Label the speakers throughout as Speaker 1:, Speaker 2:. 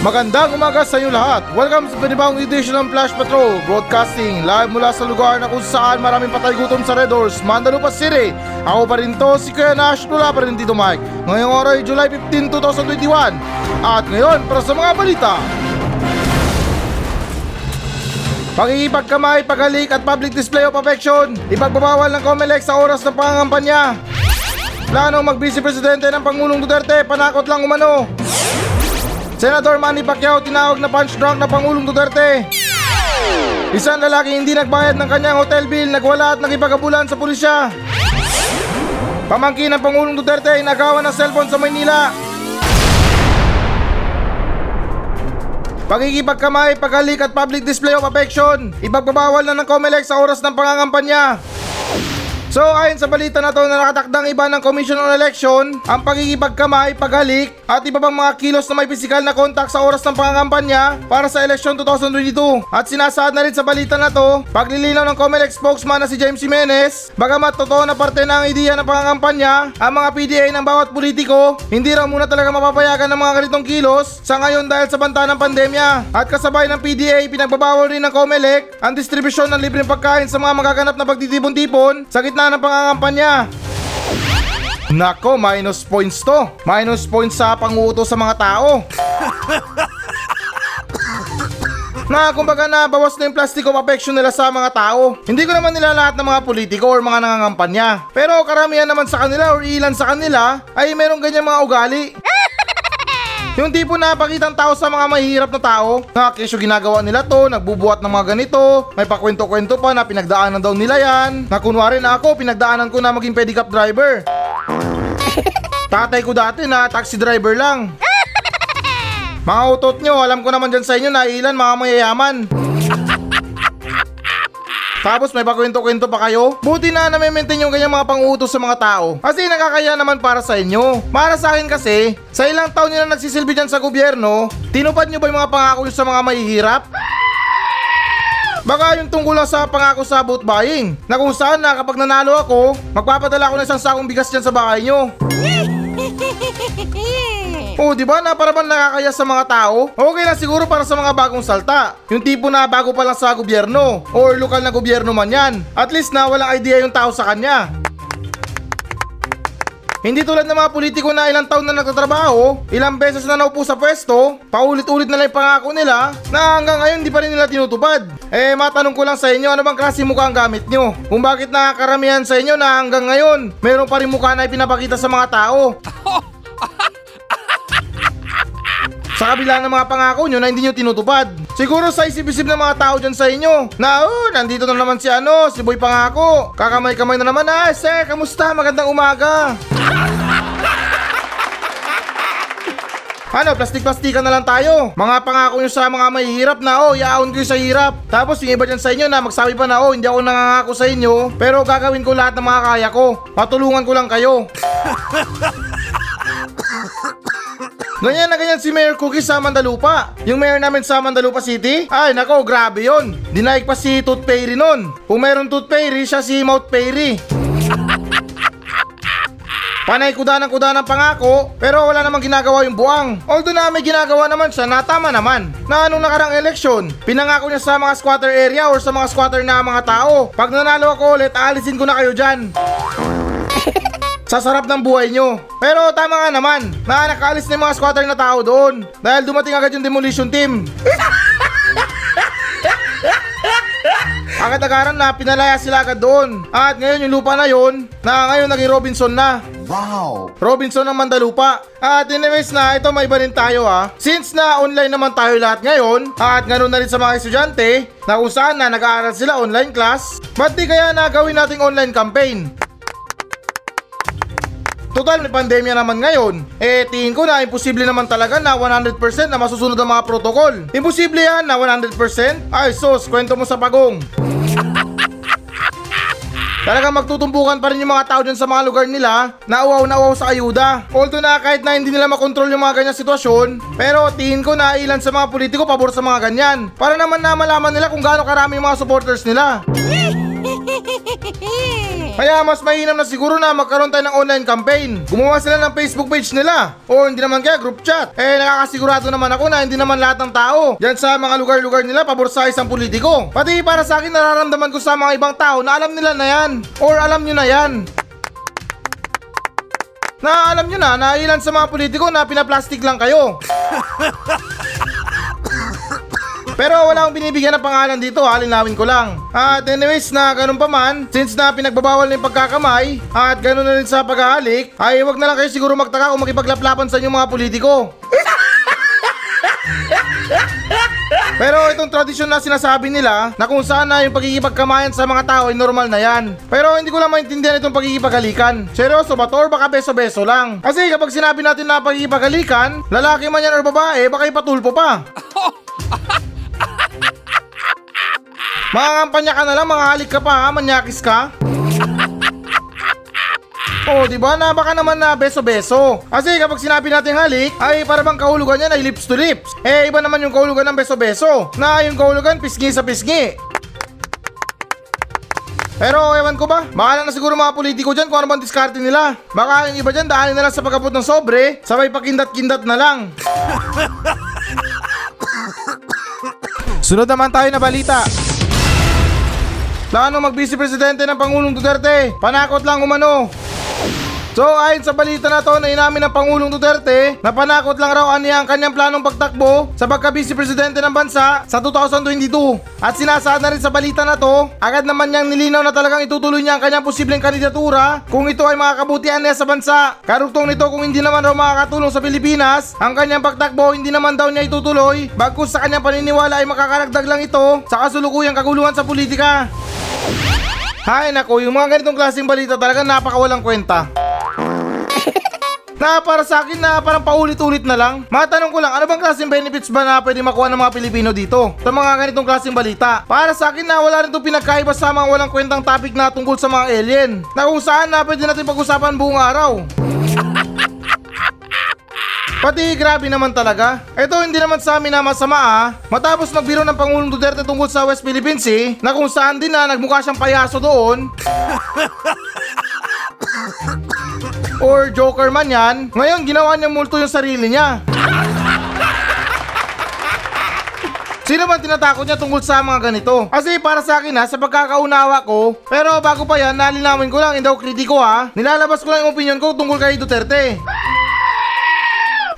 Speaker 1: Magandang umaga sa inyo lahat. Welcome sa panibagong edition ng Flash Patrol Broadcasting live mula sa lugar na kung saan maraming patay gutom sa Red Horse, Mandalupa City. Ako pa rin to, si Kuya Nash, wala pa rin dito Mike. Ngayong ay July 15, 2021. At ngayon, para sa mga balita. Pagkikipagkamay, paghalik at public display of affection. Ipagbabawal ng COMELEC sa oras ng pangangampanya. Plano mag-vice presidente ng Pangulong Duterte, panakot lang umano. Senator Manny Pacquiao tinawag na punch drunk na Pangulong Duterte. Isang lalaki hindi nagbayad ng kanyang hotel bill, nagwala at nagipagabulan sa pulisya. Pamangkin ng Pangulong Duterte ay nagawa ng cellphone sa Maynila. Pagkikipagkamay, paghalik at public display of affection. Ipagbabawal na ng COMELEC sa oras ng pangangampanya. So ayon sa balita na to na nakatakdang iba ng Commission on Election ang pagkikipagkamay, paghalik at iba pang mga kilos na may pisikal na kontak sa oras ng pangangampanya para sa eleksyon 2022. At sinasaad na rin sa balita na to, paglilinaw ng COMELEC spokesman na si James Jimenez, bagamat totoo na parte na ang ideya ng pangangampanya, ang mga PDA ng bawat politiko, hindi raw muna talaga mapapayagan ng mga ganitong kilos sa ngayon dahil sa banta ng pandemya. At kasabay ng PDA, pinagbabawal rin ng COMELEC ang distribusyon ng libreng pagkain sa mga magaganap na pagtitipon-tipon sa gitna ng pangangampanya. Nako, minus points to. Minus points sa panguto sa mga tao. na kumbaga na bawas na yung plastic of affection nila sa mga tao. Hindi ko naman nila lahat ng mga politiko or mga nangangampanya. Pero karamihan naman sa kanila or ilan sa kanila ay merong ganyan mga ugali. Yung tipo na pakitang tao sa mga mahihirap na tao, na kesyo ginagawa nila to, nagbubuhat ng mga ganito, may pakwento-kwento pa na pinagdaanan daw nila yan, na kunwari na ako, pinagdaanan ko na maging pedicab driver. Tatay ko dati na taxi driver lang. Mga utot nyo, alam ko naman dyan sa inyo na ilan mga mayayaman. Tapos may pakwento-kwento pa kayo? Buti na na-maintain yung ganyang mga pangutos sa mga tao. Kasi nakakaya naman para sa inyo. Para sa akin kasi, sa ilang taon nyo na nagsisilbi dyan sa gobyerno, tinupad nyo ba yung mga pangako nyo sa mga mahihirap? Baka yung tungkol lang sa pangako sa vote buying na kung saan na kapag nanalo ako, magpapadala ako ng isang sakong bigas dyan sa bahay nyo. Oh, di ba? Na para bang nakakaya sa mga tao? Okay lang siguro para sa mga bagong salta. Yung tipo na bago pa lang sa gobyerno or lokal na gobyerno man yan. At least na walang idea yung tao sa kanya. Hindi tulad ng mga politiko na ilang taon na nagtatrabaho, ilang beses na naupo sa pwesto, paulit-ulit na lang yung pangako nila, na hanggang ngayon di pa rin nila tinutupad. Eh, matanong ko lang sa inyo, ano bang klase mukha ang gamit nyo? Kung bakit nakakaramihan sa inyo na hanggang ngayon, meron pa rin mukha na ipinapakita sa mga tao. Sa kabila ng mga pangako nyo na hindi nyo tinutupad. Siguro sa isip-isip ng mga tao dyan sa inyo na oh, nandito na naman si ano, si Boy Pangako. Kakamay-kamay na naman. Ah, sir, kamusta? Magandang umaga. Ano, plastik-plastikan na lang tayo. Mga pangako nyo sa mga mahihirap na, oh, iaon ko sa hirap. Tapos yung iba dyan sa inyo na magsabi pa na, oh, hindi ako nangangako sa inyo, pero gagawin ko lahat ng mga kaya ko. Patulungan ko lang kayo. Ganyan na ganyan si Mayor Cookie sa Mandalupa. Yung mayor namin sa Mandalupa City, ay nako, grabe yon. Dinaig pa si Tooth Fairy nun. Kung meron Tooth Fairy, siya si Mouth Fairy. Panay kuda ng kuda ng pangako, pero wala namang ginagawa yung buwang. Although na may ginagawa naman siya na tama naman. Na anong nakarang eleksyon, pinangako niya sa mga squatter area or sa mga squatter na mga tao. Pag nanalo ako ulit, aalisin ko na kayo dyan. Sa sarap ng buhay nyo. Pero tama nga naman, na nakaalis na yung mga squatter na tao doon. Dahil dumating agad yung demolition team. Agad-agaran na pinalaya sila agad doon. At ngayon yung lupa na yon na ngayon naging Robinson na.
Speaker 2: Wow!
Speaker 1: Robinson ng Mandalupa. At anyways na, ito may iba rin tayo ha. Since na online naman tayo lahat ngayon, at ganoon na rin sa mga estudyante, na kung saan na nag-aaral sila online class, ba't di kaya na gawin nating online campaign? Total, pandemya naman ngayon. Eh, tingin ko na imposible naman talaga na 100% na masusunod ang mga protocol. Imposible yan na 100%? Ay, sos, kwento mo sa pagong. Talagang magtutumbukan pa rin yung mga tao dyan sa mga lugar nila na uwaw na uwaw sa ayuda. Although na kahit na hindi nila makontrol yung mga ganyang sitwasyon, pero tingin ko na ilan sa mga politiko pabor sa mga ganyan. Para naman na malaman nila kung gaano karami yung mga supporters nila. Kaya mas mainam na siguro na magkaroon tayo ng online campaign. Gumawa sila ng Facebook page nila. O hindi naman kaya group chat. Eh nakakasigurado naman ako na hindi naman lahat ng tao dyan sa mga lugar-lugar nila pabor sa isang politiko. Pati para sa akin nararamdaman ko sa mga ibang tao na alam nila na yan. Or alam nyo na yan. Na alam nyo na na ilan sa mga politiko na pinaplastic lang kayo. Pero wala akong binibigyan ng pangalan dito, halinawin ko lang. At anyways na ganun pa man, since na pinagbabawal na yung pagkakamay, at ganun na rin sa paghahalik, ay wag na lang kayo siguro magtaka kung makipaglaplapan sa inyong mga politiko. Pero itong tradisyon na sinasabi nila na kung saan na yung pagkikipagkamayan sa mga tao ay normal na yan. Pero hindi ko lang maintindihan itong pagkikipaghalikan. Seryoso ba to or baka beso-beso lang? Kasi kapag sinabi natin na pagkikipaghalikan, lalaki man yan or babae, baka ipatulpo pa. Mga kampanya ka na lang, mga halik ka pa ha, manyakis ka. Oh, di ba? Na baka naman na beso-beso. Kasi kapag sinabi natin halik, ay para bang kahulugan niya ay lips to lips. Eh, iba naman yung kahulugan ng beso-beso. Na yung kahulugan pisngi sa pisngi. Pero ewan ko ba, baka na siguro mga politiko dyan kung ano bang diskarte nila. Baka yung iba dyan daanin na lang sa pagkapot ng sobre, sabay pakindat-kindat na lang. Sunod naman tayo na balita. Plano mag-vice presidente ng Pangulong Duterte. Panakot lang umano. So ayon sa balita na to na inamin ng Pangulong Duterte na panakot lang raw aniya ang kanyang planong pagtakbo sa pagka-vice presidente ng bansa sa 2022. At sinasaad na rin sa balita na to, agad naman niyang nilinaw na talagang itutuloy niya ang kanyang posibleng kandidatura kung ito ay makakabutihan niya sa bansa. Karugtong nito kung hindi naman raw makakatulong sa Pilipinas, ang kanyang pagtakbo hindi naman daw niya itutuloy bagkus sa kanyang paniniwala ay makakaragdag lang ito sa kasulukuyang kaguluhan sa politika. Hay nako, yung mga ganitong klaseng balita talaga napakawalang kwenta. Na para sa akin na parang paulit-ulit na lang. Matanong ko lang, ano bang klaseng benefits ba na pwede makuha ng mga Pilipino dito? Sa mga ganitong klaseng balita. Para sa akin na wala rin itong pinagkaiba sa mga walang kwentang topic na tungkol sa mga alien. Na kung saan na pwede natin pag-usapan buong araw. Pati grabe naman talaga. Ito hindi naman sa amin na masama ah. Matapos magbiro ng Pangulong Duterte tungkol sa West Philippines Sea, na kung saan din na nagmukha siyang payaso doon. or joker man yan, ngayon ginawa niya multo yung sarili niya. Sino man tinatakot niya tungkol sa mga ganito? Kasi para sa akin ha, sa pagkakaunawa ko, pero bago pa yan, nalinawin ko lang, hindi ako kritiko ha, nilalabas ko lang yung opinion ko tungkol kay Duterte.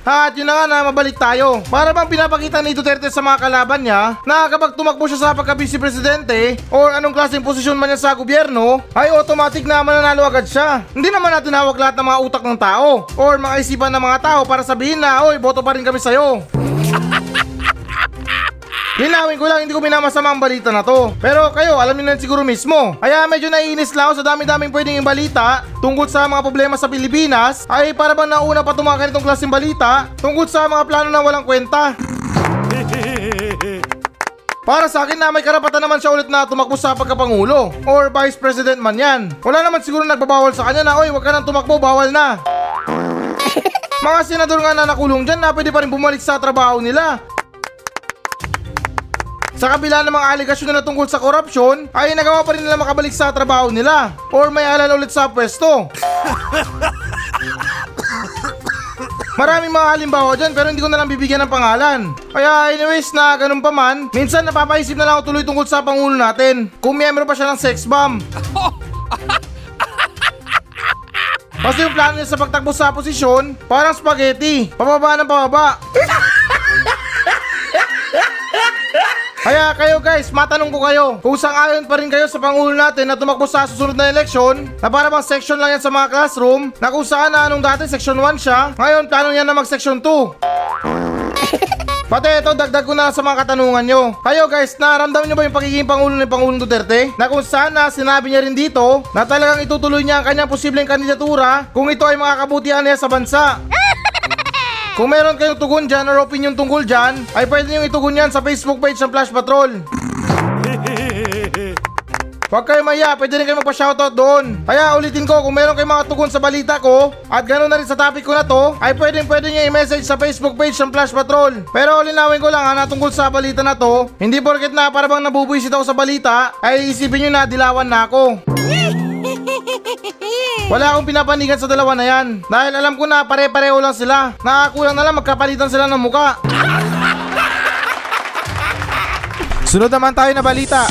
Speaker 1: At yun na nga na mabalik tayo. Para bang pinapakita ni Duterte sa mga kalaban niya na kapag tumakbo siya sa pagka-vice presidente or anong klaseng posisyon man niya sa gobyerno, ay automatic na mananalo agad siya. Hindi naman natin hawak lahat ng mga utak ng tao or mga isipan ng mga tao para sabihin na, oy, boto pa rin kami sa'yo. Linawin ko lang, hindi ko minamasama ang balita na to. Pero kayo, alam niyo na siguro mismo. Kaya medyo naiinis lang ako sa dami-daming pwedeng balita tungkol sa mga problema sa Pilipinas ay para bang nauna pa itong mga ganitong klaseng balita tungkol sa mga plano na walang kwenta. Para sa akin na may karapatan naman siya ulit na tumakbo sa pagkapangulo or vice president man yan. Wala naman siguro nagbabawal sa kanya na, oy, wag ka nang tumakbo, bawal na. Mga senador nga na nakulong dyan na pwede pa rin bumalik sa trabaho nila sa kabila ng mga aligasyon nila tungkol sa korupsyon, ay nagawa pa rin nila makabalik sa trabaho nila or may alala ulit sa pwesto. Maraming mga halimbawa dyan pero hindi ko na lang bibigyan ng pangalan. Kaya anyways na ganun pa man, minsan napapaisip na lang ako tuloy tungkol sa Pangulo natin. Kung miyembro pa siya ng sex bomb. Kasi yung plano niya sa pagtakbo sa posisyon, parang spaghetti. Pababa ng pababa. Kaya kayo guys, matanong ko kayo, kung sang-ayon pa rin kayo sa Pangulo natin na tumakbo sa susunod na eleksyon, na para bang section lang yan sa mga classroom, na kung saan na anong dati section 1 siya, ngayon plano niya na mag section 2. Pati ito, dagdag ko na sa mga katanungan nyo. Kayo guys, naramdaman nyo ba yung pagiging Pangulo ni Pangulong Duterte? Na kung saan na sinabi niya rin dito na talagang itutuloy niya ang kanyang posibleng kandidatura kung ito ay makakabutihan niya sa bansa. Kung meron kayong tugon dyan or opinion tungkol dyan, ay pwede nyo itugon yan sa Facebook page ng Flash Patrol. Huwag kayo maya, pwede rin kayo magpa-shoutout doon. Kaya ulitin ko, kung meron kayong mga tugon sa balita ko, at ganoon na rin sa topic ko na to, ay pwede pwede nyo i-message sa Facebook page ng Flash Patrol. Pero linawin ko lang ha, na tungkol sa balita na to, hindi porket na para bang nabubuisit ako sa balita, ay isipin nyo na dilawan na ako. Wala akong pinapanigan sa dalawa na yan. Dahil alam ko na pare-pareho lang sila. Nakakulang na lang magkapalitan sila ng muka. Sunod naman tayo na balita.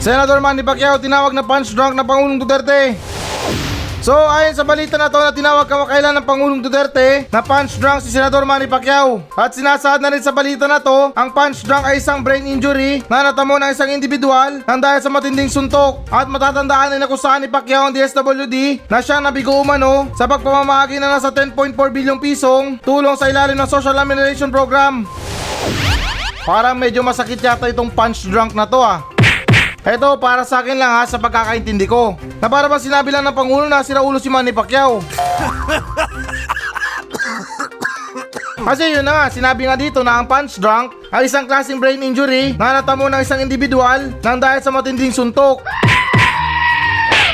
Speaker 1: Senador Manny Pacquiao tinawag na punch drunk na Pangulong Duterte. So ayon sa balita na to na tinawag kamakailan ng Pangulong Duterte na punch drunk si Senador Manny Pacquiao. At sinasaad na rin sa balita na to, ang punch drunk ay isang brain injury na natamo ng isang individual nang dahil sa matinding suntok. At matatandaan na kung saan ni Pacquiao ang DSWD na siya nabigo umano sa pagpamamahagi na nasa 10.4 bilyong pisong tulong sa ilalim ng Social Amelioration Program. Parang medyo masakit yata itong punch drunk na to ah. Eto, para sa akin lang ha, sa pagkakaintindi ko. Na para ba sinabi lang ng Pangulo na sira ulo si Manny Pacquiao? Kasi yun na nga, sinabi nga dito na ang punch drunk ay isang klaseng brain injury na natamo ng isang individual nang dahil sa matinding suntok.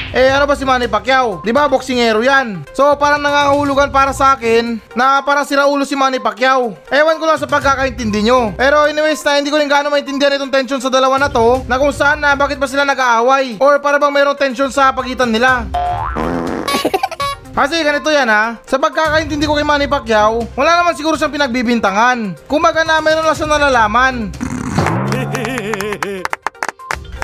Speaker 1: Eh ano ba si Manny Pacquiao? Di ba boksingero yan? So parang nangangahulugan para sa akin na parang sira ulo si Manny Pacquiao. Ewan ko lang sa pagkakaintindi nyo. Pero anyways na hindi ko rin gaano maintindihan itong tension sa dalawa na to na kung saan na bakit ba sila nag-aaway or para bang mayroong tension sa pagitan nila. Kasi ganito yan ha, sa pagkakaintindi ko kay Manny Pacquiao, wala naman siguro siyang pinagbibintangan. Kumbaga na mayroon lang siyang nalalaman.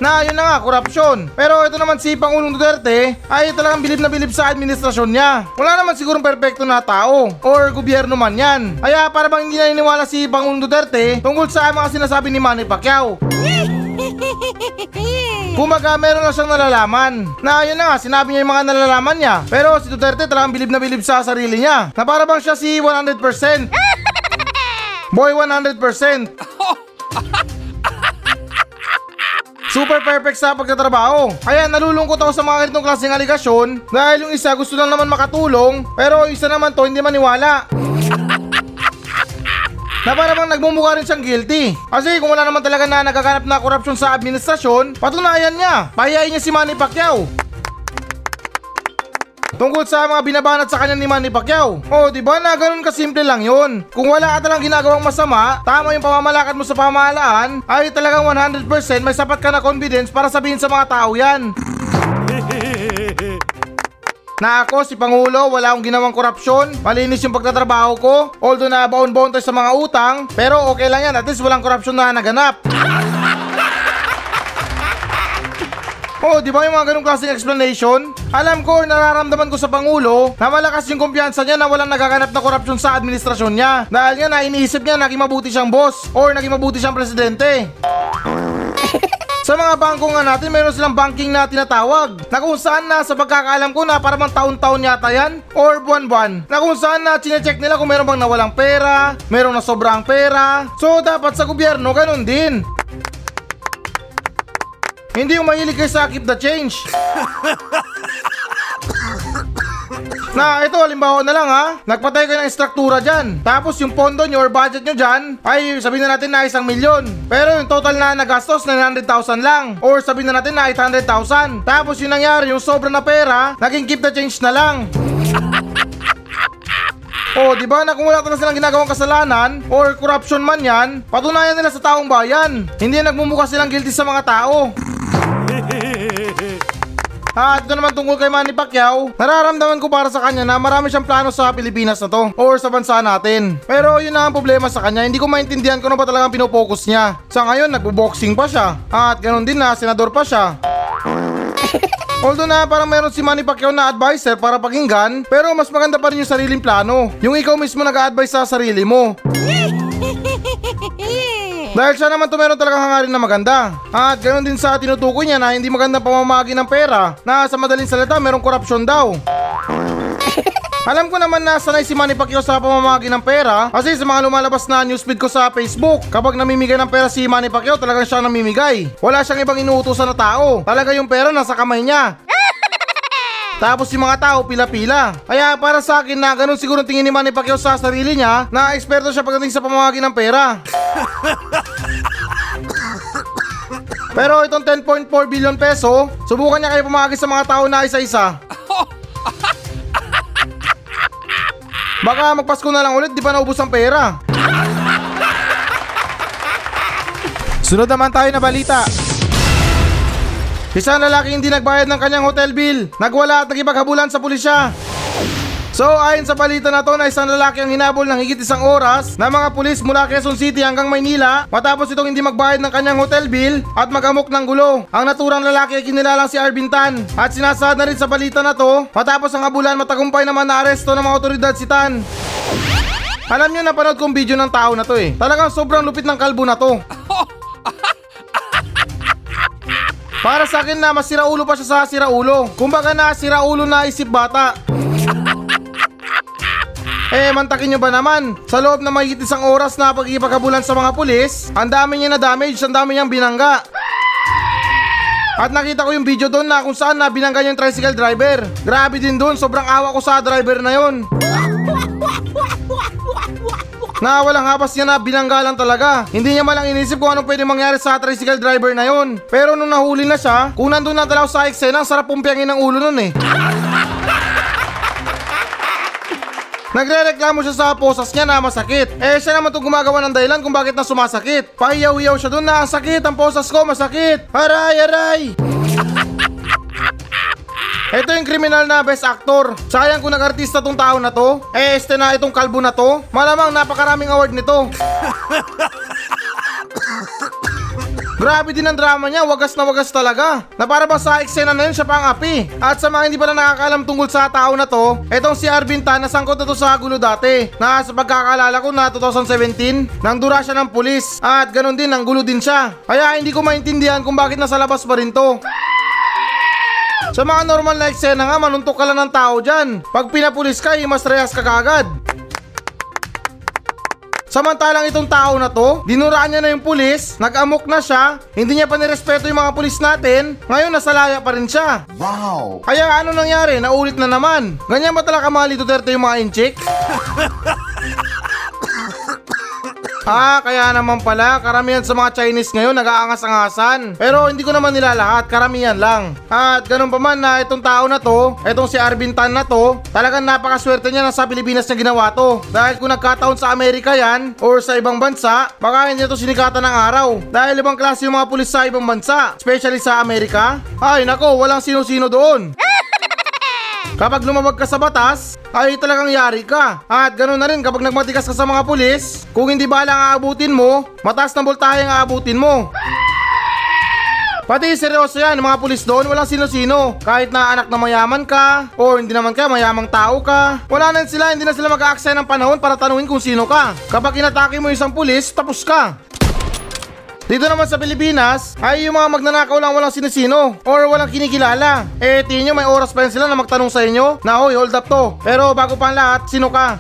Speaker 1: Na yun na nga, korupsyon. Pero ito naman si Pangulong Duterte ay talagang bilib na bilib sa administrasyon niya. Wala naman sigurong perpekto na tao or gobyerno man yan. Kaya para bang hindi naniniwala si Pangulong Duterte tungkol sa mga sinasabi ni Manny Pacquiao. Kumaga meron lang siyang nalalaman. Na yun na nga, sinabi niya yung mga nalalaman niya. Pero si Duterte talagang bilib na bilib sa sarili niya. Na para bang siya si 100%. Boy 100%. Super perfect sa pagtatrabaho. Kaya nalulungkot ako sa mga ganitong klaseng aligasyon dahil yung isa gusto lang naman makatulong pero yung isa naman to hindi maniwala. na para bang nagmumukha rin siyang guilty. Kasi kung wala naman talaga na nagaganap na korupsyon sa administrasyon, patunayan niya. Pahiyain niya si Manny Pacquiao. Tungkol sa mga binabanat sa kanya ni Manny Pacquiao. Oh, di ba na ganun kasimple lang yun. Kung wala ka talang ginagawang masama, tama yung pamamalakad mo sa pamahalaan, ay talagang 100% may sapat ka na confidence para sabihin sa mga tao yan. Na ako, si Pangulo, wala akong ginawang korupsyon, malinis yung pagtatrabaho ko, although na baon-baon tayo sa mga utang, pero okay lang yan, at least walang korupsyon na naganap. Oh, di ba yung mga ganung klaseng explanation? Alam ko nararamdaman ko sa Pangulo na malakas yung kumpiyansa niya na walang nagaganap na korupsyon sa administrasyon niya. Dahil nga na iniisip niya naging mabuti siyang boss or naging mabuti siyang presidente. Sa mga bangko nga natin, mayroon silang banking na tinatawag na kung saan na sa pagkakaalam ko na para bang taon-taon yata yan or buwan-buwan na kung saan na chinecheck nila kung meron bang nawalang pera, meron na sobrang pera. So dapat sa gobyerno ganun din. Hindi yung mahilig kayo sa keep the change. Na ito halimbawa na lang ha, nagpatay kayo ng struktura dyan. Tapos yung pondo nyo or budget nyo dyan ay sabihin na natin na isang milyon. Pero yung total na nagastos 900,000 lang. Or sabihin na natin na 800,000. Tapos yung nangyari, yung sobra na pera, naging keep the change na lang. Oh, di ba na kung wala talaga silang ginagawang kasalanan or corruption man yan, patunayan nila sa taong bayan. Hindi nagmumukha silang guilty sa mga tao. At ito naman tungkol kay Manny Pacquiao, nararamdaman ko para sa kanya na marami siyang plano sa Pilipinas na to or sa bansa natin. Pero yun na ang problema sa kanya, hindi ko maintindihan kung ano ba talagang pinopokus niya. Sa ngayon, nagbo-boxing pa siya. At ganun din na, senador pa siya. Although na parang meron si Manny Pacquiao na advisor para pakinggan, pero mas maganda pa rin yung sariling plano. Yung ikaw mismo nag-a-advise sa sarili mo. Dahil siya naman to meron talagang hangarin na maganda. At ganoon din sa tinutukoy niya na hindi magandang pamamahagi ng pera na sa madaling salita merong korupsyon daw. Alam ko naman na sanay si Manny Pacquiao sa pamamahagi ng pera kasi sa mga lumalabas na newsfeed ko sa Facebook, kapag namimigay ng pera si Manny Pacquiao talagang siya namimigay. Wala siyang ibang inuutosan na tao. Talaga yung pera nasa kamay niya. Tapos yung mga tao pila-pila. Kaya para sa akin na ganun siguro tingin ni Manny Pacquiao sa sarili niya na eksperto siya pagdating sa pamamahagi ng pera. Pero itong 10.4 billion peso, subukan niya kayo pumahagi sa mga tao na isa-isa. Baka magpasko na lang ulit, di pa naubos ang pera. Sunod naman tayo na balita. Isang lalaki hindi nagbayad ng kanyang hotel bill. Nagwala at nagipaghabulan sa pulisya. So ayon sa balita na to na isang lalaki ang hinabol ng higit isang oras na mga pulis mula Quezon City hanggang Maynila matapos itong hindi magbayad ng kanyang hotel bill at magamok ng gulo. Ang naturang lalaki ay kinilalang si Arvin Tan at sinasad na rin sa balita na to matapos ang habulan matagumpay naman na aresto ng mga otoridad si Tan. Alam nyo napanood kong video ng tao na to eh. Talagang sobrang lupit ng kalbo na to. Para sa akin na masira ulo pa siya sa siraulo. Kumbaga na siraulo na isip bata. Eh, mantakin nyo ba naman? Sa loob na mahigit isang oras na pag-ipagkabulan sa mga pulis, ang dami niya na damage, ang dami niyang binangga. At nakita ko yung video doon na kung saan na binangga yung tricycle driver. Grabe din doon, sobrang awa ko sa driver na yon. Na walang hapas niya na binangga lang talaga. Hindi niya malang inisip kung anong pwede mangyari sa tricycle driver na yon. Pero nung nahuli na siya, kung nandun na talaw sa eksena, sarap pumpiyangin ng ulo nun eh. Nagre-reklamo siya sa posas niya na masakit. Eh siya naman itong gumagawa ng dahilan kung bakit na sumasakit. Pahiyaw-hiyaw siya doon na ang sakit, ang posas ko masakit. Aray, aray! Ito yung kriminal na best actor. Sayang kung nag-artista tong tao na to. Eh, este na itong kalbo na to. Malamang napakaraming award nito. Grabe din ang drama niya, wagas na wagas talaga. Na para ba sa eksena na yun siya pang api. At sa mga hindi pala nakakaalam tungkol sa tao na to, etong si Arvin Tan nasangkot na to sa gulo dati. Na sa pagkakaalala ko na 2017, nang dura siya ng pulis. At ganun din, nang gulo din siya. Kaya hindi ko maintindihan kung bakit nasa labas pa rin to. Sa mga normal na eksena nga, manuntok ka lang ng tao dyan. Pag pinapulis ka, mas rehas ka kagad. Samantalang itong tao na to, dinuraan niya na yung pulis, nag-amok na siya, hindi niya pa nirespeto yung mga pulis natin, ngayon nasa laya pa rin siya.
Speaker 2: Wow!
Speaker 1: Kaya ano nangyari? Naulit na naman. Ganyan ba talaga mga Duterte yung mga inchik? Ah, kaya naman pala, karamihan sa mga Chinese ngayon nag-aangas-angasan. Pero hindi ko naman nila lahat, karamihan lang. At ganun pa man na itong tao na to, itong si Arvin Tan na to, talagang napakaswerte niya na sa Pilipinas niya ginawa to. Dahil kung nagkataon sa Amerika yan, or sa ibang bansa, baka hindi to sinikatan ng araw. Dahil ibang klase yung mga pulis sa ibang bansa, especially sa Amerika. Ay nako, walang sino-sino doon. Kapag lumabag ka sa batas, ay talagang yari ka. At ganoon na rin kapag nagmatigas ka sa mga pulis, kung hindi bala ang aabutin mo, mataas na voltahe ang aabutin mo. Pati seryoso yan, mga pulis doon, walang sino-sino. Kahit na anak na mayaman ka, o hindi naman ka, mayamang tao ka. Wala na sila, hindi na sila mag-aaksaya ng panahon para tanungin kung sino ka. Kapag inatake mo isang pulis, tapos ka. Dito naman sa Pilipinas, ay yung mga magnanakaw lang walang sinisino or walang kinikilala. Eh, tingin nyo may oras pa yan sila na magtanong sa inyo na hoy, hold up to. Pero bago pa ang lahat, sino ka?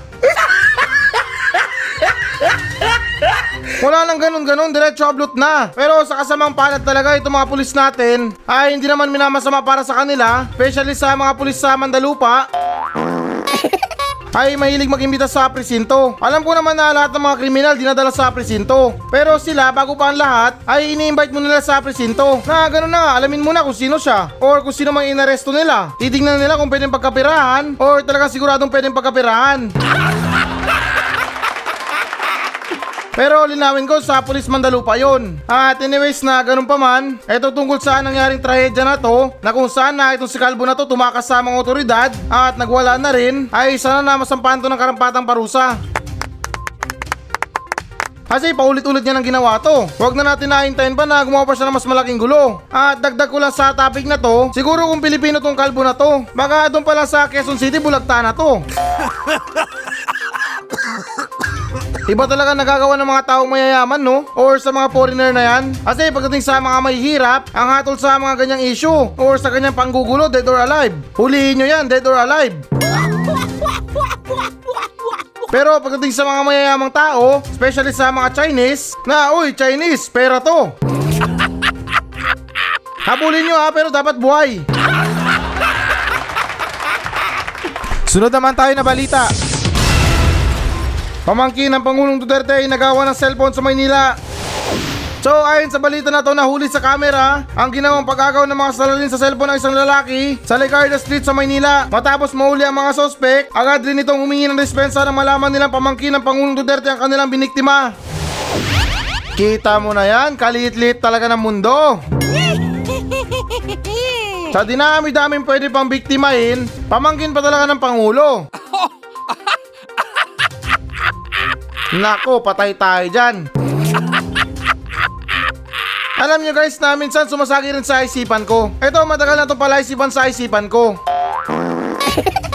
Speaker 1: Wala nang ganun-ganun, diretso ablot na. Pero sa kasamang palad talaga itong mga pulis natin ay hindi naman minamasama para sa kanila, especially sa mga pulis sa Mandalupa ay mahilig mag-imbita sa presinto. Alam ko naman na lahat ng mga kriminal dinadala sa presinto. Pero sila, bago pa ang lahat, ay ini-invite mo nila sa presinto. Na gano'n na, alamin mo na kung sino siya. Or kung sino mang inaresto nila. Titignan nila kung pwedeng pagkapirahan or talagang siguradong pwedeng pagkapirahan. Pero linawin ko sa Pulis Mandalupa yon. At anyways na ganun pa man, ito tungkol sa nangyaring trahedya na to, na kung saan na itong si Kalbo na to tumakas sa mga otoridad at nagwala na rin, ay sana na masampahan to ng karampatang parusa. Kasi paulit-ulit niya nang ginawa to. Huwag na natin nahintayin pa na gumawa pa siya ng mas malaking gulo. At dagdag ko lang sa topic na to, siguro kung Pilipino tong kalbo na to, baka doon pala sa Quezon City bulagta na to. Iba talaga nagagawa ng mga taong mayayaman, no? Or sa mga foreigner na yan. Kasi pagdating sa mga mahihirap, ang hatol sa mga ganyang issue or sa ganyang panggugulo, dead or alive. Huliin nyo yan, dead or alive. Pero pagdating sa mga mayayamang tao, especially sa mga Chinese, na uy, Chinese, pera to. Habulin nyo ha, pero dapat buhay. Sunod naman tayo na balita. Pamangkin ng Pangulong Duterte ay nagawa ng cellphone sa Maynila. So ayon sa balita na to nahuli sa kamera ang ginawang pag-agaw ng mga salarin sa cellphone ng isang lalaki sa Legarda Street sa Maynila. Matapos mahuli ang mga sospek, agad rin itong humingi ng dispensa na malaman nilang pamangkin ng Pangulong Duterte ang kanilang biniktima. Kita mo na yan, kaliit-liit talaga ng mundo. Sa dinami-daming pwede pang biktimahin, pamangkin pa talaga ng Pangulo. Nako, patay tayo dyan. Alam nyo guys na minsan sumasagi rin sa isipan ko. Ito, matagal na to pala isipan sa isipan ko.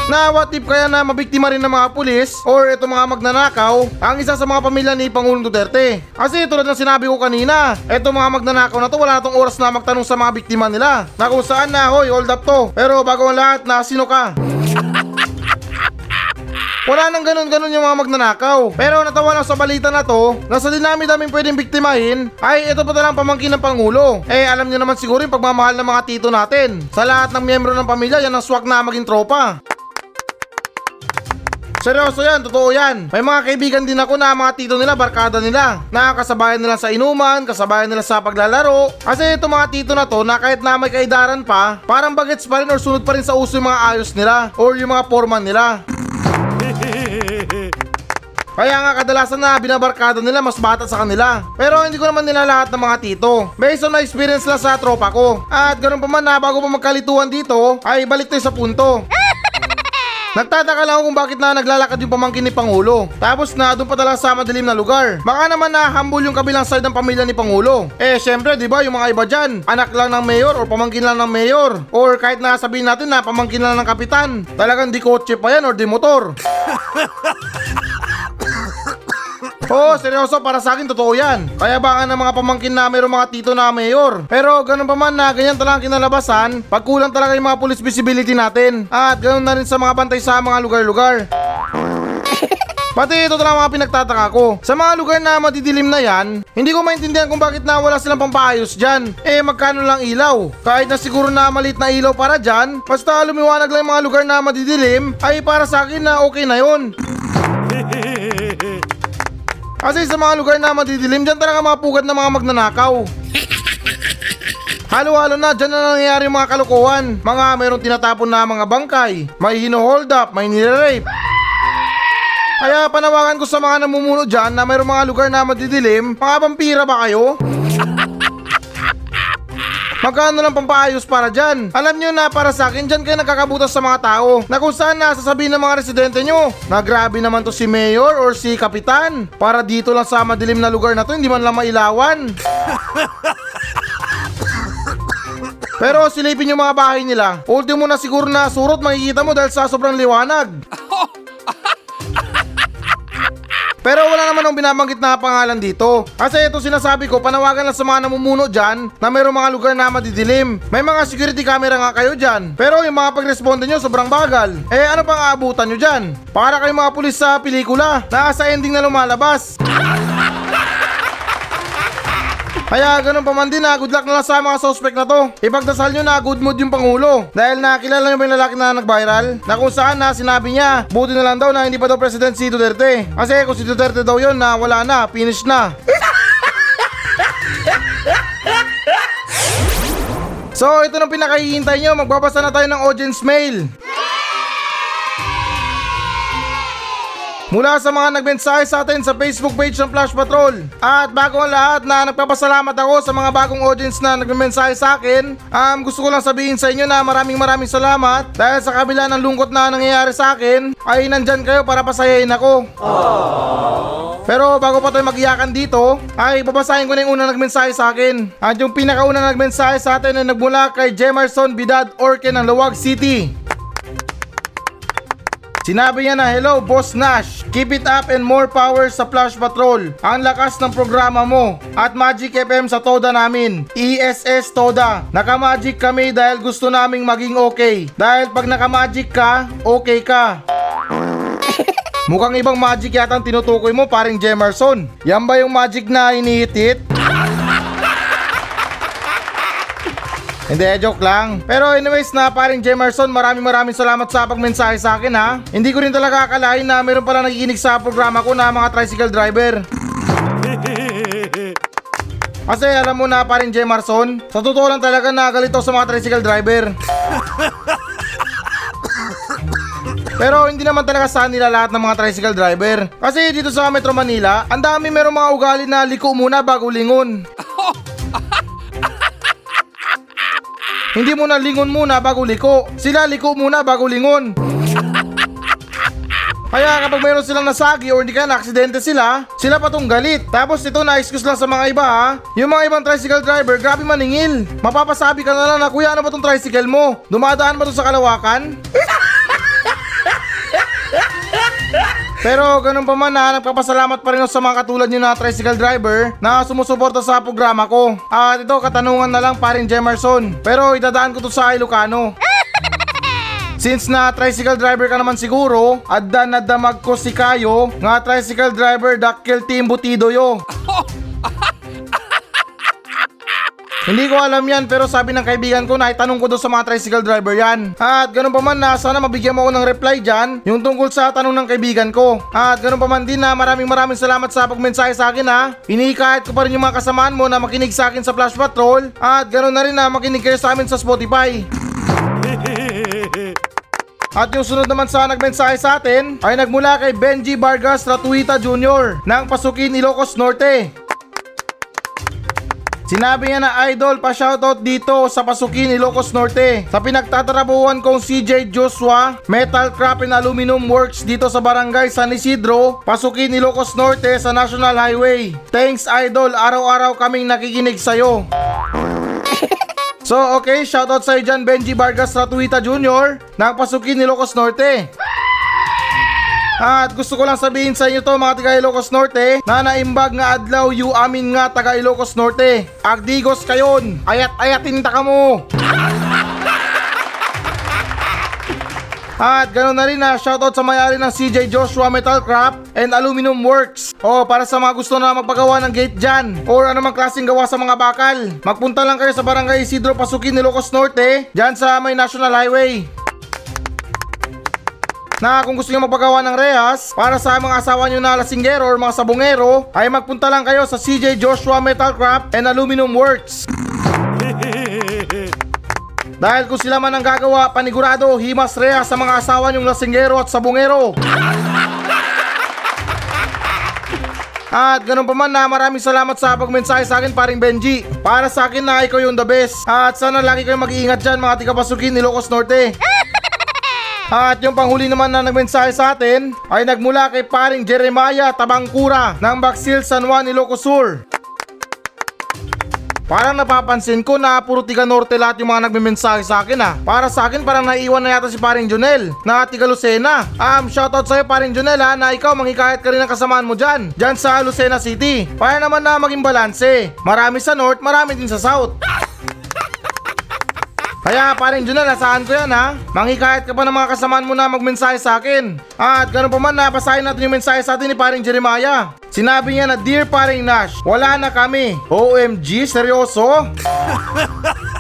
Speaker 1: na what if kaya na mabiktima rin ng mga pulis or ito mga magnanakaw ang isa sa mga pamilya ni Pangulong Duterte. Kasi tulad ng sinabi ko kanina, ito mga magnanakaw na to wala na tong oras na magtanong sa mga biktima nila na kung saan na hoy hold up to. Pero bago ang lahat na sino ka? Wala nang ganun-ganun yung mga magnanakaw. Pero natawa lang sa balita na to, na sa dinami-daming pwedeng biktimahin, ay ito pa talang pamangkin ng Pangulo. Eh alam niyo naman siguro yung pagmamahal ng mga tito natin. Sa lahat ng miyembro ng pamilya, yan ang swak na maging tropa. Seryoso yan, totoo yan. May mga kaibigan din ako na mga tito nila, barkada nila. Nakakasabayan nila sa inuman, kasabayan nila sa paglalaro. Kasi itong mga tito na to na kahit na may kaidaran pa, parang bagets pa rin or sunod pa rin sa uso yung mga ayos nila or yung mga foreman nila. Kaya nga kadalasan na binabarkada nila mas bata sa kanila. Pero hindi ko naman nila lahat ng mga tito. Based on my experience lang sa tropa ko. At ganun pa man na bago pa magkalituan dito, ay balik tayo sa punto. Nagtataka lang ako kung bakit na naglalakad yung pamangkin ni Pangulo. Tapos na doon pa talaga sa madilim na lugar. Baka naman na humble yung kabilang side ng pamilya ni Pangulo. Eh syempre, di ba yung mga iba dyan, anak lang ng mayor or pamangkin lang ng mayor. Or kahit na sabihin natin na pamangkin lang ng kapitan. Talagang di kotse pa yan or di motor. Oo, oh, seryoso, para sa akin totoo yan. Kaya baka ng mga pamangkin na mayroong mga tito na mayor. Pero ganun pa man na ganyan talagang kinalabasan, pag kulang talaga yung mga police visibility natin. At ganun na rin sa mga bantay sa mga lugar-lugar. Pati ito talaga mga pinagtataka ko. Sa mga lugar na madidilim na yan, hindi ko maintindihan kung bakit na wala silang pampaayos dyan. Eh magkano lang ilaw? Kahit na siguro na malit na ilaw para dyan, basta lumiwanag lang yung mga lugar na madidilim, ay para sa akin na okay na yon. Kasi sa mga lugar na madidilim, dyan talaga mga pugad ng mga magnanakaw. Halo-halo na, dyan na nangyayari mga kalokohan. Mga mayroong tinatapon na mga bangkay, may hino-hold up, may nire-rape. Kaya panawagan ko sa mga namumuno dyan na mayroong mga lugar na madidilim, mga vampira ba kayo? Magkano lang pampaayos para dyan? Alam nyo na para sa akin dyan kayo nagkakabutas sa mga tao na kung saan nasasabihin ng mga residente nyo na grabe naman to si mayor or si kapitan para dito lang sa madilim na lugar na to hindi man lang mailawan. Pero silipin yung mga bahay nila. Ultimo na siguro na surot makikita mo dahil sa sobrang liwanag. Pero wala naman ang binabanggit na pangalan dito. Kasi ito sinasabi ko, panawagan lang sa mga namumuno dyan na mayroong mga lugar na madidilim. May mga security camera nga kayo dyan. Pero yung mga pag-responde nyo sobrang bagal. Eh ano pang aabutan nyo dyan? Para kayong mga pulis sa pelikula na sa ending na lumalabas. Kaya ganun pa man din na good luck na lang sa mga suspect na to. Ipagdasal nyo na good mood yung Pangulo. Dahil nakilala nyo ba yung lalaki na nag-viral? Na kung saan na sinabi niya, buti na lang daw na hindi pa daw president si Duterte. Kasi kung si Duterte daw yun na wala na, finish na. So ito nang pinakahihintay nyo, magbabasa na tayo ng audience mail. Mula sa mga nagmensahe sa atin sa Facebook page ng Flash Patrol. At bago ang lahat na nagpapasalamat ako sa mga bagong audience na nagmensahe sa akin, um, gusto ko lang sabihin sa inyo na maraming maraming salamat dahil sa kabila ng lungkot na nangyayari sa akin, ay nandyan kayo para pasayahin ako. Pero bago pa tayo magiyakan dito, ay babasahin ko na yung unang nagmensahe sa akin. At yung pinakaunang nagmensahe sa atin ay nagmula kay Jemerson Bidad Orke ng Luwag City. Sinabi niya na, Hello Boss Nash, keep it up and more power sa Flash Patrol. Ang lakas ng programa mo at Magic FM sa Toda namin. ESS Toda. Naka-magic kami dahil gusto naming maging okay. Dahil pag naka-magic ka, okay ka. Mukhang ibang magic yata ang tinutukoy mo paring Jemerson. Yan ba yung magic na inihitit? Hindi, joke lang. Pero anyways na paring Jemerson, maraming maraming salamat sa pagmensahe sa akin ha. Hindi ko rin talaga akalain na meron pala nakikinig sa programa ko na mga tricycle driver. Kasi alam mo na paring Jemerson, sa totoo lang talaga nagalito sa mga tricycle driver. Pero hindi naman talaga sa nila lahat ng mga tricycle driver. Kasi dito sa Metro Manila, ang dami merong mga ugali na liko muna bago lingon. Hindi mo na lingon muna bago liko. Sila liko muna bago lingon. Kaya kapag mayroon silang nasagi or hindi ka na-aksidente sila, sila pa tong galit. Tapos ito na excuse lang sa mga iba ha. Yung mga ibang tricycle driver, grabe maningil. Mapapasabi ka na lang na kuya ano ba tong tricycle mo? Dumadaan ba to sa kalawakan? Pero ganun pa man na nagpapasalamat pa rin ako sa mga katulad nyo na tricycle driver na sumusuporta sa programa ko. At ito katanungan na lang parin Jemerson. Pero idadaan ko to sa Ilocano. Since na tricycle driver ka naman siguro, adda na damag ko si Kayo, nga tricycle driver dakil team butido yo. Hindi ko alam yan pero sabi ng kaibigan ko na itanong ko doon sa mga tricycle driver yan. At ganun pa man na sana mabigyan mo ako ng reply dyan yung tungkol sa tanong ng kaibigan ko. At ganun pa man din na maraming maraming salamat sa pagmensahe sa akin ha. Inikahit ko pa rin yung mga kasamaan mo na makinig sa akin sa Flash Patrol. At ganun na rin na makinig kayo sa amin sa Spotify. At yung sunod naman sa nagmensahe sa atin ay nagmula kay Benji Vargas Ratuita Jr. ng Pasukin Ilocos Norte. Sinabi niya na idol pa shoutout dito sa Pasukin Ilocos Norte sa pinagtatrabuhan kong CJ Joshua Metal Crap and Aluminum Works dito sa Barangay San Isidro, Pasukin Ilocos Norte sa National Highway. Thanks idol, araw-araw kaming nakikinig sa'yo. So okay, shoutout sa'yo dyan Benji Vargas Ratuita Jr. ng Pasukin Ilocos Norte. At gusto ko lang sabihin sa inyo to mga taga Ilocos Norte na naimbag nga adlaw yu amin nga taga Ilocos Norte. Agdigos kayon, ayat-ayatin ta ka mo. At ganoon na rin na shoutout sa mayari ng CJ Joshua Metal Craft and Aluminum Works. O para sa mga gusto na magpagawa ng gate dyan or anumang klaseng gawa sa mga bakal. Magpunta lang kayo sa Barangay Isidro Pasukin, Ilocos Norte, dyan sa may National Highway. Na kung gusto nyo magpagawa ng rehas para sa mga asawa nyo na lasinggero or mga sabungero ay magpunta lang kayo sa CJ Joshua Metal Craft and Aluminum Works. Dahil kung sila man ang gagawa, panigurado, himas rea sa mga asawa niyong lasinggero at sabungero. At ganun pa man na maraming salamat sa pagmensahe sa akin paring Benji. Para sa akin na ikaw yung the best. At sana lagi kayong mag-iingat dyan mga tigapasukin ni Locos Norte. At yung panghuli naman na nagmensahe sa atin ay nagmula kay paring Jeremiah Tabangkura ng Baksil San Juan, Ilocos Sur. Parang napapansin ko na puro tiga Norte lahat yung mga nagme-mensahe sa akin ah. Para sa akin parang naiwan na yata si paring Junel na tiga Lucena. Um, shoutout sa'yo paring Junel ha na ikaw manghikayat ka rin ng kasamaan mo dyan. Dyan sa Lucena City. Para naman na maging balanse. Marami sa North, marami din sa South. Kaya paring Junel, nasaan ko yan ha? Manghikayat ka pa ng mga kasamaan mo na magmensahe sa akin. At ganun pa man na, basahin natin yung mensahe sa atin ni paring Jeremiah. Sinabi niya na, Dear paring Nash, wala na kami. OMG, seryoso?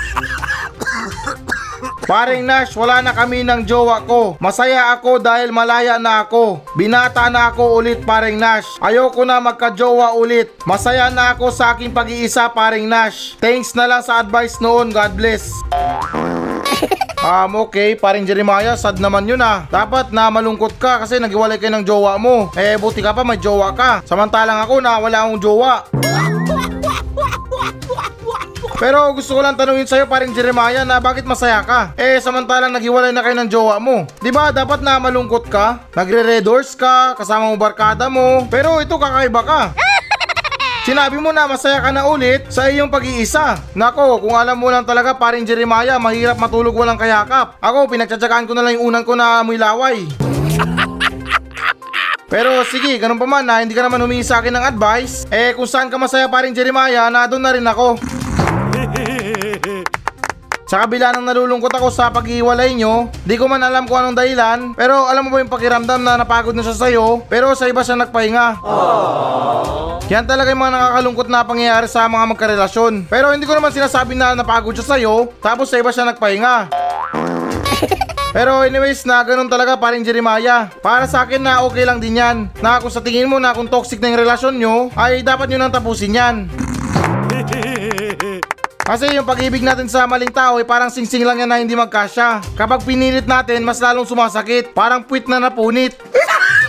Speaker 1: Paring Nash, wala na kami ng jowa ko. Masaya ako dahil malaya na ako. Binata na ako ulit paring Nash. Ayoko na magka-jowa ulit. Masaya na ako sa aking pag-iisa paring Nash. Thanks na lang sa advice noon. God bless. Um, okay, paring Jeremiah, sad naman yun ah. Dapat na malungkot ka kasi nagiwalay kayo ng jowa mo. Eh, buti ka pa may jowa ka. Samantalang ako na wala akong jowa. Pero gusto ko lang tanungin sa'yo paring Jeremiah na bakit masaya ka? Eh, samantalang naghiwalay na kayo ng jowa mo. Di ba dapat na malungkot ka? Nagre-red doors ka, kasama mo barkada mo. Pero ito kakaiba ka. Sinabi mo na masaya ka na ulit sa iyong pag-iisa. Nako, kung alam mo lang talaga paring Jeremiah, mahirap matulog walang kayakap. Ako, pinagtsatsagaan ko na lang yung unang ko na amoy laway. Pero sige, ganun pa man na hindi ka naman humingi sa akin ng advice. Eh kung saan ka masaya paring Jeremiah, na doon na rin ako. Sa kabila ng nalulungkot ako sa paghiwalay nyo, di ko man alam kung anong dahilan, pero alam mo ba yung pakiramdam na napagod na siya sa'yo, pero sa iba siya nagpahinga. Yan talaga yung mga nakakalungkot na pangyayari sa mga magkarelasyon. Pero hindi ko naman sinasabi na napagod siya sa'yo, tapos sa iba siya nagpahinga. Pero anyways na ganun talaga paring Jeremiah. Para sa akin na okay lang din yan. Na kung sa tingin mo na kung toxic na yung relasyon nyo, ay dapat nyo nang tapusin yan. Kasi yung pag-ibig natin sa maling tao ay parang singsing lang yan na hindi magkasya. Kapag pinilit natin, mas lalong sumasakit. Parang puwit na napunit.